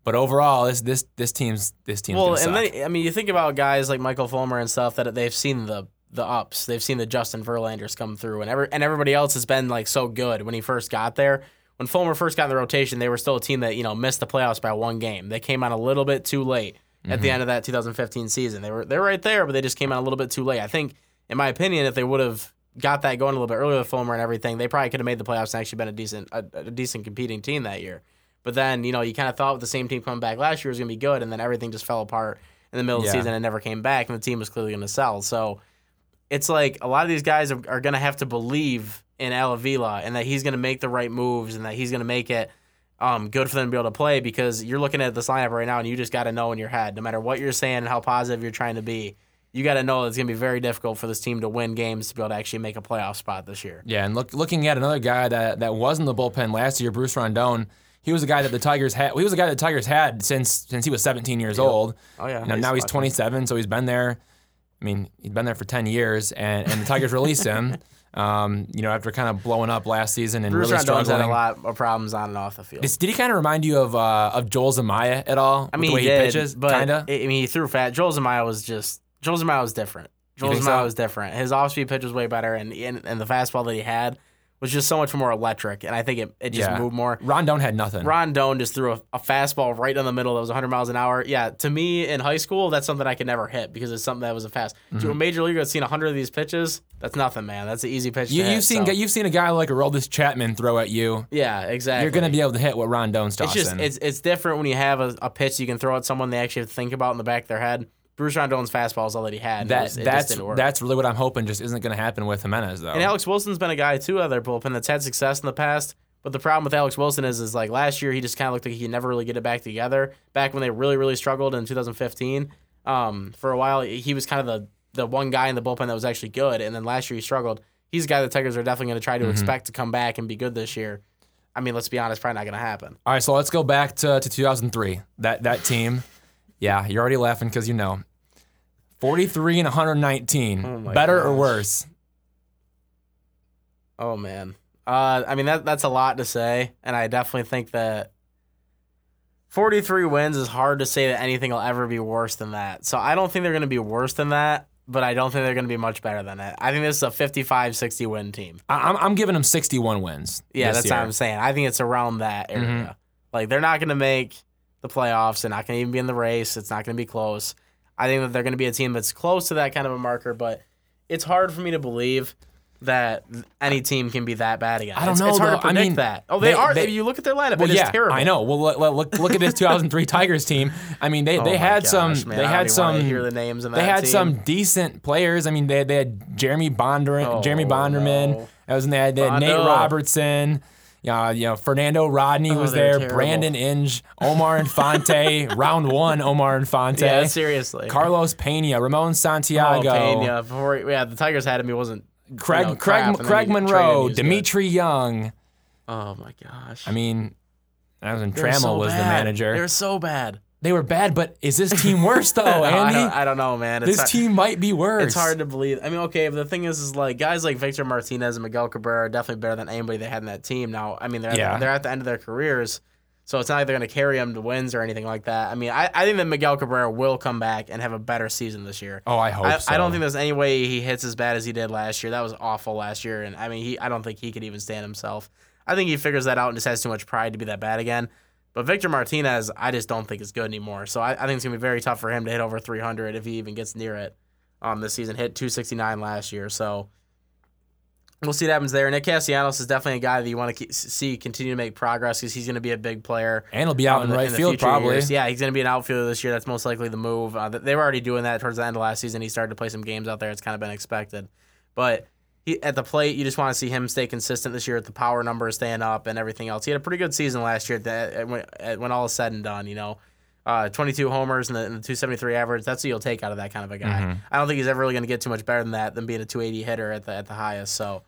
but overall, this this this team's this team's well, and then I mean, you think about guys like Michael Fulmer and stuff that they've seen the the ups, they've seen the Justin Verlanders come through, and every and everybody else has been like so good when he first got there. When Fulmer first got in the rotation, they were still a team that you know missed the playoffs by one game. They came out a little bit too late at Mm-hmm. the end of that 2015 season. They were they're right there, but they just came out a little bit too late. I think, in my opinion, if they would have got that going a little bit earlier with Fulmer and everything, they probably could have made the playoffs and actually been a decent a, a decent competing team that year. But then, you know, you kind of thought with the same team coming back last year was going to be good, and then everything just fell apart in the middle of the season and never came back, and the team was clearly going to sell. So it's like a lot of these guys are, are going to have to believe in Al Avila and that he's going to make the right moves and that he's going to make it um, good for them to be able to play because you're looking at this lineup right now and you just got to know in your head, no matter what you're saying and how positive you're trying to be, you got to know it's going to be very difficult for this team to win games to be able to actually make a playoff spot this year. Yeah, and look, looking at another guy that, that was in the bullpen last year, Bruce Rondon. He was a guy that the Tigers had. He was a guy that the Tigers had since since he was 17 years old. Oh, yeah. You know, He's now he's watching. 27, so he's been there. I mean, he's been there for 10 years, and, and the Tigers released him. *laughs* Um, you know, after kind of blowing up last season and Bruce really Rondon's had a lot of problems on and off the field. Did, did he kind of remind you of uh, of Joel Zumaya at all? I mean, the way he, he, did, pitches, but kind of. I mean, he threw fat. Joel Zumaya was just Joel Zumaya was different. Joel think so? was different. His off-speed pitch was way better, and, and and the fastball that he had was just so much more electric, and I think it, it just Yeah. moved more. Rondon had nothing. Rondon just threw a, a fastball right down the middle that was 100 miles an hour. Yeah, to me in high school, that's something I could never hit because it's something that was a fast. Mm-hmm. To a major leaguer that's seen 100 of these pitches, that's nothing, man. That's an easy pitch. you, to you've seen so- you've seen a guy like Aroldis Chapman throw at you. yeah, exactly. You're gonna be able to hit what Rondon's It's tossing. just it's it's different when you have a, a pitch you can throw at someone they actually have to think about in the back of their head. Bruce Rondon's fastball is all that he had. that was- that's that's really what I'm hoping just isn't going to happen with Jimenez though. And Alex Wilson's been a guy too out of their bullpen that's had success in the past. But the problem with Alex Wilson is, is like last year he just kind of looked like he could never really get it back together. Back when they really, really struggled in 2015, um, for a while he was kind of the the one guy in the bullpen that was actually good. And then last year he struggled. He's a guy the Tigers are definitely going to try to expect to come back and be good this year. I mean, let's be honest, probably not going to happen. All right, so let's go back to, to 2003. That that team. Yeah, you're already laughing because you know. 43 and 119. Oh Better or worse? Oh man. Uh, I mean that that's a lot to say, and I definitely think that 43 wins is hard to say that anything will ever be worse than that. So I don't think they're going to be worse than that, but I don't think they're going to be much better than it. I think this is a 55-60 win team. I, I'm, I'm giving them 61 wins. Yeah, that's year. what I'm saying. I think it's around that area. Mhm. Like they're not going to make the playoffs. They're not going to even be in the race. It's not going to be close. I think that they're going to be a team that's close to that kind of a marker, but it's hard for me to believe that any team can be that bad again. I don't it's, know, It's hard though. to I predict mean, that. Oh, they, they- are. they- if you look at their lineup, Well, it is yeah, terrible. I know. Well, look, look, look at this *laughs* 2003 Tigers team. I mean, they, Oh they had gosh, some man, they I had some hear the names in they had team. some decent players. I mean, they, they had Jeremy Bonder, Oh, Jeremy Bonderman. no. That was in there. They had Nate Robertson. Yeah, you know, Fernando Rodney Oh, was there. terrible. Brandon Inge, Omar Infante, *laughs* round one, Omar Infante. Yeah, seriously. Carlos Pena, Ramon Santiago, Oh, Pena. Before, yeah, the Tigers had him. He wasn't. you Craig know, Craig Craig you Monroe, was good. Dmitri Young. Oh my gosh. I mean, that was when They Trammell so was the manager. They were so bad. They were bad, but is this team worse though, *laughs* I, Andy? don't, I don't know, man. It's this hard- team might be worse. It's hard to believe. I mean, okay, the thing is, is like guys like Victor Martinez and Miguel Cabrera are definitely better than anybody they had in that team. Now, I mean, they're Yeah. at, they're at the end of their careers, so it's not like they're going to carry them to wins or anything like that. I mean, I, I think that Miguel Cabrera will come back and have a better season this year. Oh, I hope I, so. I don't think there's any way he hits as bad as he did last year. That was awful last year, and I mean, he I don't think he could even stand himself. I think he figures that out and just has too much pride to be that bad again. But Victor Martinez, I just don't think is good anymore. So I, I think it's gonna be very tough for him to hit over 300 if he even gets near it. Um, this season hit 269 last year, so we'll see what happens there. Nick Castellanos is definitely a guy that you want to see continue to make progress because he's gonna be a big player. and he'll be out um, in the- right the field probably. years. Yeah, he's going to be an outfielder this year. That's most likely the move. Uh, they were already doing that towards the end of last season. He started to play some games out there. It's kind of been expected. But he, at the plate, you just want to see him stay consistent this year with the power numbers staying up and everything else. He had a pretty good season last year that, when, when all is said and done, you know. Uh, 22 homers and the, and the 273 average. That's what you'll take out of that kind of a guy. Mm-hmm. I don't think he's ever really going to get too much better than that than being a 280 hitter at the at the highest. So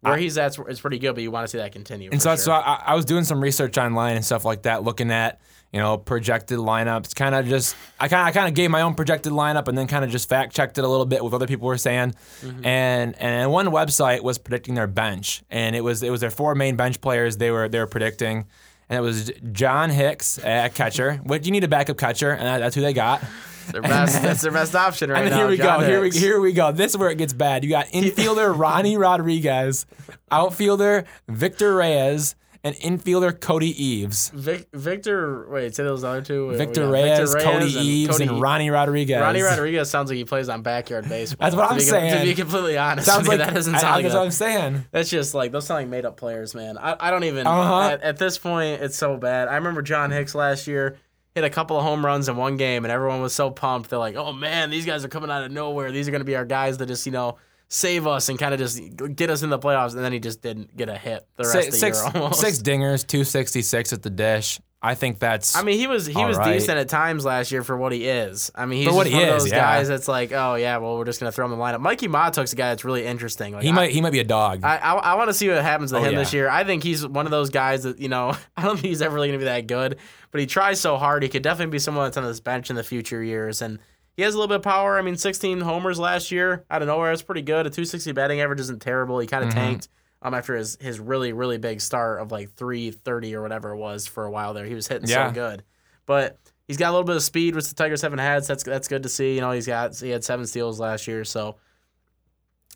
where he's at is pretty good, but you want to see that continue. And so, sure. so I, I was doing some research online and stuff like that, looking at you know projected lineups. Kind of just I kind I kind of gave my own projected lineup and then kind of just fact checked it a little bit with other people were saying. Mm-hmm. And and one website was predicting their bench, and it was it was their four main bench players they were they were predicting. And it was John Hicks at catcher. What you need a backup catcher, and that- that's who they got. their best, *laughs* that's their best option right And then now. here we John go. Here we here we go. This is where it gets bad. You got *laughs* infielder Ronny Rodriguez, outfielder Victor Reyes, and infielder Cody Eves. Vic, Victor, wait, say those other two. Victor we got Reyes, Cody Eves, Cody and Ronny Rodriguez. Ronny Rodriguez sounds like he plays on backyard baseball. That's what I'm be com- To be completely honest, Sounds like that doesn't I- sound like That's a- what I'm saying. That's just like those sound like made up players, man. I, I don't even. Uh-huh. At, at this point, it's so bad. I remember John Hicks last year. hit a couple of home runs in one game, and everyone was so pumped. They're like, "Oh man, these guys are coming out of nowhere. These are going to be our guys that just you know save us and kind of just get us in the playoffs." And then he just didn't get a hit the rest Six, of the six, year almost. six dingers, 266 at the dish. I think that's. I mean, he was he was right. decent at times last year for what he is. I mean, he's what he one of is, those yeah. guys that's like, oh yeah, well we're just gonna throw him in the lineup. Mikie Mahtook's a guy that's really interesting. Like, he I, might he might be a dog. I, I, I want to see what happens to Oh, him yeah. this year. I think he's one of those guys that you know *laughs* I don't think he's ever really gonna be that good, but he tries so hard. He could definitely be someone that's on this bench in the future years, and he has a little bit of power. I mean, 16 homers last year out of nowhere. That's pretty good. A 260 batting average isn't terrible. He kind of Mm-hmm. tanked um after his his really really big start of like 330 or whatever it was for a while there. He was hitting Yeah. so good, but. He's got a little bit of speed, which the Tigers haven't had. So that's that's good to see. You know, he's got he had seven steals last year, so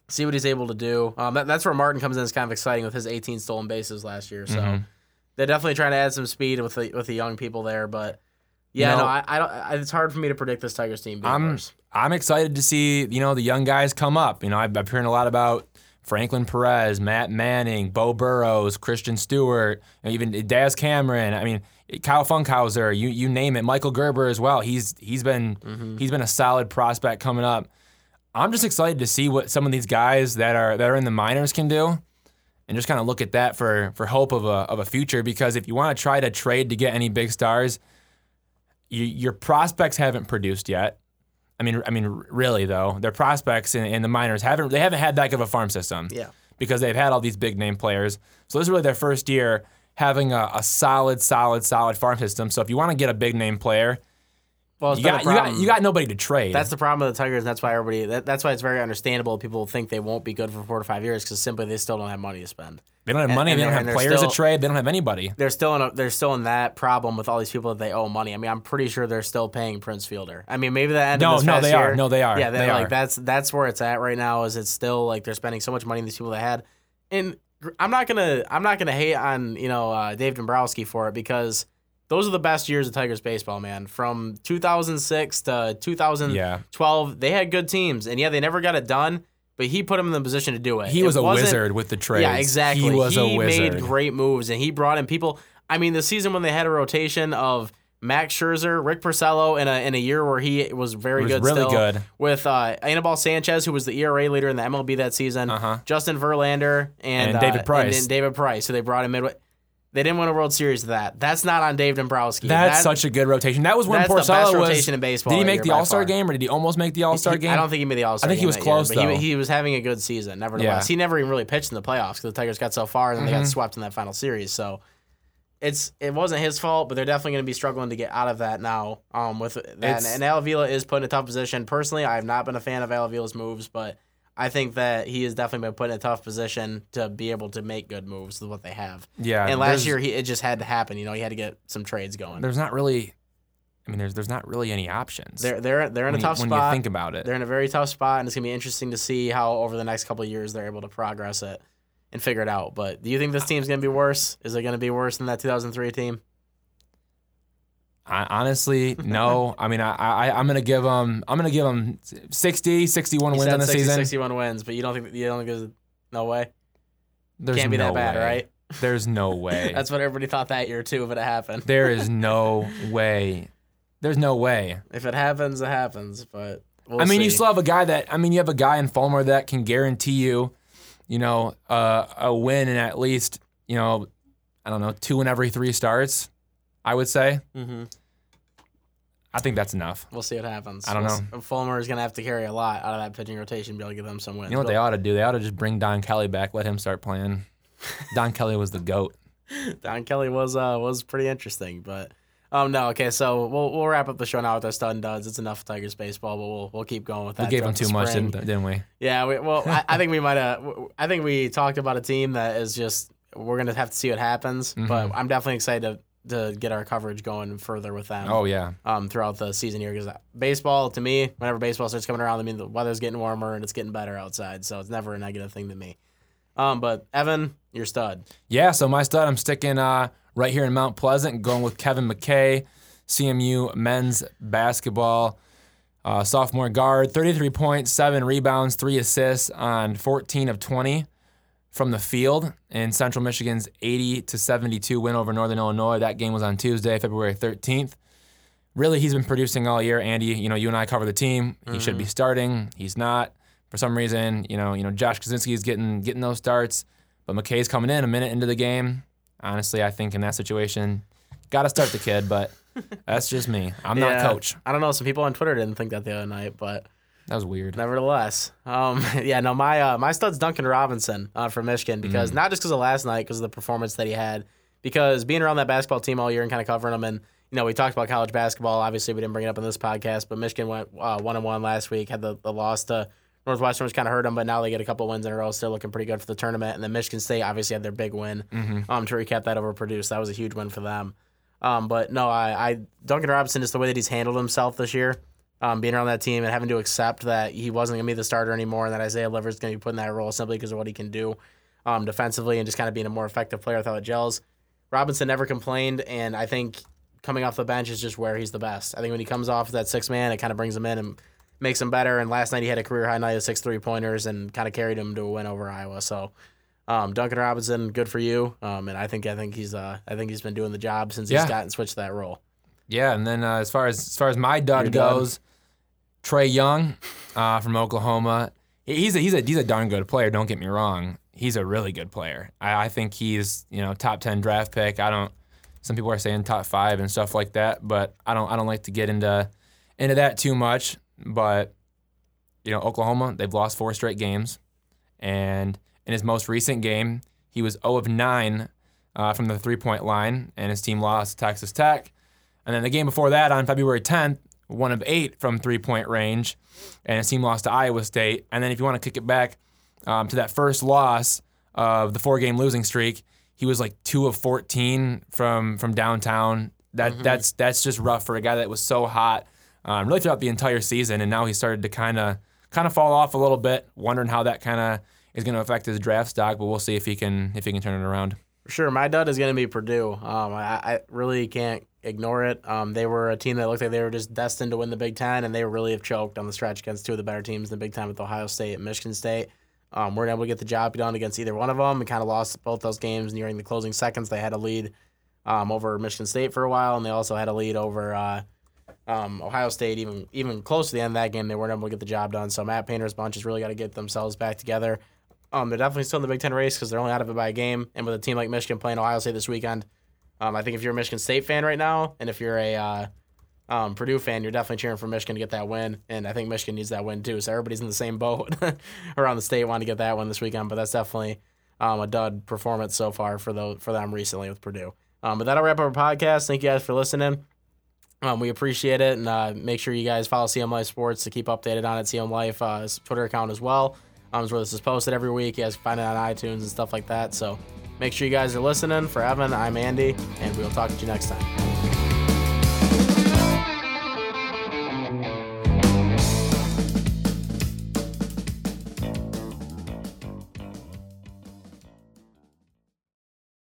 see what he's able to do. Um, that, that's where Martin comes in. It's kind of exciting with his 18 stolen bases last year. So Mhm. they're definitely trying to add some speed with the with the young people there. But yeah, You know- no, I, I don't. I, it's hard for me to predict this Tigers team being I'm worse. I'm excited to see you know the young guys come up. You know I've, I've hearing a lot about Franklin Perez, Matt Manning, Beau Burrows, Christin Stewart, even Daz Cameron. I mean Kyle Funkhouser, you you name it. Michael Gerber as well. He's he's been Mm-hmm. he's been a solid prospect coming up. I'm just excited to see what some of these guys that are that are in the minors can do. And just kind of look at that for for hope of a of a future because if you want to try to trade to get any big stars, you, your prospects haven't produced yet. I mean, I mean, really though, their prospects and, in the minors haven't they haven't had that good of a farm system. Yeah. Because they've had all these big name players, so this is really their first year having a, a solid, solid, solid farm system. So if you want to get a big name player, Well, you got, you got you got nobody to trade. That's the problem with the Tigers, and that's why everybody. That, that's why it's very understandable. People think they won't be good for four to five years because simply they still don't have money to spend. they don't have and- money. and they don't have players still- to trade. They don't have anybody. They're still in. A, they're still in that problem with all these people that they owe money. I mean, I'm pretty sure they're still paying Prince Fielder. I mean, maybe the end. No, no, they year, are. No, they are. Yeah, they're They like are. that's that's where it's at right now. Is it's still like they're spending so much money on these people they had, and I'm not gonna I'm not gonna hate on you know uh, Dave Dombrowski for it because those are the best years of Tigers baseball, man. From 2006 to 2012, Yeah, they had good teams, and yeah, they never got it done. But he put them in the position to do it. he It was a wizard with the trades. yeah, exactly. He was a wizard. He made great moves, and he brought in people. I mean, the season when they had a rotation of Max Scherzer, Rick Porcello, in a in a year where he was very Was good, really still, good. with uh, Anibal Sanchez, who was the ERA leader in the MLB that season, Uh-huh. Justin Verlander, and, And uh, David Price. and, David Price. So they brought him midway. They didn't win a World Series that. That's not on Dave Dombrowski. That's That- such a good rotation. That was when that's the best was. rotation in baseball Did he make the All Star game, or did he almost make the All Star game? I don't think he made the All Star. Game. I think he was close, but he, though. he was having a good season. Nevertheless, Yeah. Mm-hmm. he never even really pitched in the playoffs because the Tigers got so far and then they got swept in that final series. So it's it wasn't his fault, but they're definitely going to be struggling to get out of that now. Um, with that, and, It's- and Al Avila is put in a tough position. Personally, I have not been a fan of Al Avila's moves, but I think that he has definitely been put in a tough position to be able to make good moves with what they have. Yeah, and last year, he it just had to happen. You know, he had to get some trades going. there's not really. I mean, there's there's not really any options. They're they're they're in when a you- tough when spot. you think about it. They're in a very tough spot, and it's gonna be interesting to see how over the next couple of years they're able to progress it and figure it out. But do you think this team's gonna be worse? Is it gonna be worse than that 2003 team? I, honestly, no. *laughs* I mean, I, I I'm gonna give them I'm gonna give them 60, 61 You wins on the 60, season. 61 wins, but you don't think you don't think there's no way. There's Can't be no that bad, way. right? There's no *laughs* way. That's what everybody thought that year too, but it happened. there is no *laughs* way. There's no way. If it happens, it happens. But we'll I mean, you still have a guy that I mean, you have a guy in Fulmer that can guarantee you, you know, uh, a win in at least you know, I don't know, two in every three starts. I would say. Mhm. I think that's enough. We'll see what happens. I don't We'll know. s- Fulmer is gonna have to carry a lot out of that pitching rotation to be able to give them some wins. You know what But- they ought to do? They ought to just bring Don Kelly back, let him start playing. *laughs* Don Kelly was the goat. Don Kelly was uh was pretty interesting, but um no okay so we'll we'll wrap up the show now with our stud and duds. It's enough Tigers baseball, but we'll we'll keep going with that. We gave them too the much, didn't, didn't we? Yeah, we, well I, I think we *laughs* might have. I think we talked about a team that is just we're gonna have to see what happens, but I'm definitely excited to to get our coverage going further with them. Oh yeah. Um, throughout the season here, because baseball to me, whenever baseball starts coming around, I mean the weather's getting warmer and it's getting better outside, so it's never a negative thing to me. Um, but Evan, you're stud. Yeah, so my stud, I'm sticking uh, right here in Mount Pleasant, going with Kevin McKay, CMU men's basketball. Uh, sophomore guard, 33 points, 7 rebounds, 3 assists on 14 of 20 from the field in Central Michigan's 80 to 72 win over Northern Illinois. That game was on Tuesday, February 13th. really he's been producing all year. Andy, you know, you and I cover the team. He should Mm-hmm. be starting. He's not. For some reason, you know, you know, Josh Kozinski is getting getting those starts, but McKay's coming in a minute into the game. Honestly, I think in that situation, got to start the kid, but *laughs* that's just me. I'm Yeah. not coach. I don't know. Some people on Twitter didn't think that the other night, but That was weird. nevertheless, um, *laughs* yeah, no, my uh, my stud's Duncan Robinson uh, from Michigan because not just because of last night, because of the performance that he had, because being around that basketball team all year and kind of covering them, and you know we talked about college basketball. Obviously, we didn't bring it up in this podcast, but Michigan went uh, one and one last week, had the, the loss to Northwestern, which kind of hurt them, but now they get a couple wins in a row, still looking pretty good for the tournament. And then Michigan State obviously had their big win. Um, to recap that over Purdue, so that was a huge win for them. Um, but no, I, I Duncan Robinson just the way that he's handled himself this year, um, being around that team and having to accept that he wasn't gonna be the starter anymore, and that Isaiah Livers gonna be put in that role simply because of what he can do um, defensively and just kind of being a more effective player with how it gels. Robinson never complained, and I think coming off the bench is just where he's the best. I think when he comes off that six man, it kind of brings him in and makes him better. And last night he had a career high night of six three pointers and kind of carried him to a win over Iowa. So. Um, Duncan Robinson, good for you. Um, and I think I think he's uh, I think he's been doing the job since Yeah. he's gotten switched to that role. Yeah, and then uh, as far as as far as my dud Your dud. Trae Young uh, from Oklahoma. He's a, he's a he's a darn good player. Don't get me wrong. He's a really good player. I, I think he's you know top ten draft pick. I don't. Some people are saying top five and stuff like that, but I don't I don't like to get into into that too much. But you know Oklahoma they've lost four straight games, and in his most recent game he was 0 of 9 uh, from the three point line, and his team lost Texas Tech. And then the game before that, on February 10th, one of eight from three point range, and a team lost to Iowa State. And then if you want to kick it back um, to that first loss of the four game losing streak, he was like two of 14 from from downtown. That that's that's just rough for a guy that was so hot, um, really throughout the entire season, and now he started to kind of kind of fall off a little bit. Wondering how that kind of is going to affect his draft stock, but we'll see if he can if he can turn it around. Sure, my dud is going to be Purdue. Um, I, I really can't ignore it. Um, they were a team that looked like they were just destined to win the Big Ten, and they really have choked on the stretch against two of the better teams in the Big Ten with Ohio State and Michigan State. Um, weren't able to get the job done against either one of them, and kind of lost both those games nearing the closing seconds. They had a lead um, over Michigan State for a while, and they also had a lead over uh, um, Ohio State. Even even close to the end of that game, they weren't able to get the job done. So Matt Painter's bunch has really got to get themselves back together. Um, they're definitely still in the Big Ten race because they're only out of it by a game. And with a team like Michigan playing Ohio State this weekend, um, I think if you're a Michigan State fan right now, and if you're a uh, um, Purdue fan, you're definitely cheering for Michigan to get that win. And I think Michigan needs that win too. So everybody's in the same boat *laughs* around the state wanting to get that win this weekend. But that's definitely um, a dud performance so far for the for them recently with Purdue. Um, but that'll wrap up our podcast. Thank you guys for listening. Um, we appreciate it, and uh, make sure you guys follow CM Life Sports to keep updated on it. CM Life uh, Twitter account as well. Um, is where this is posted every week. You guys can find it on iTunes and stuff like that. So make sure you guys are listening. For Evan, I'm Andy, and we'll talk to you next time.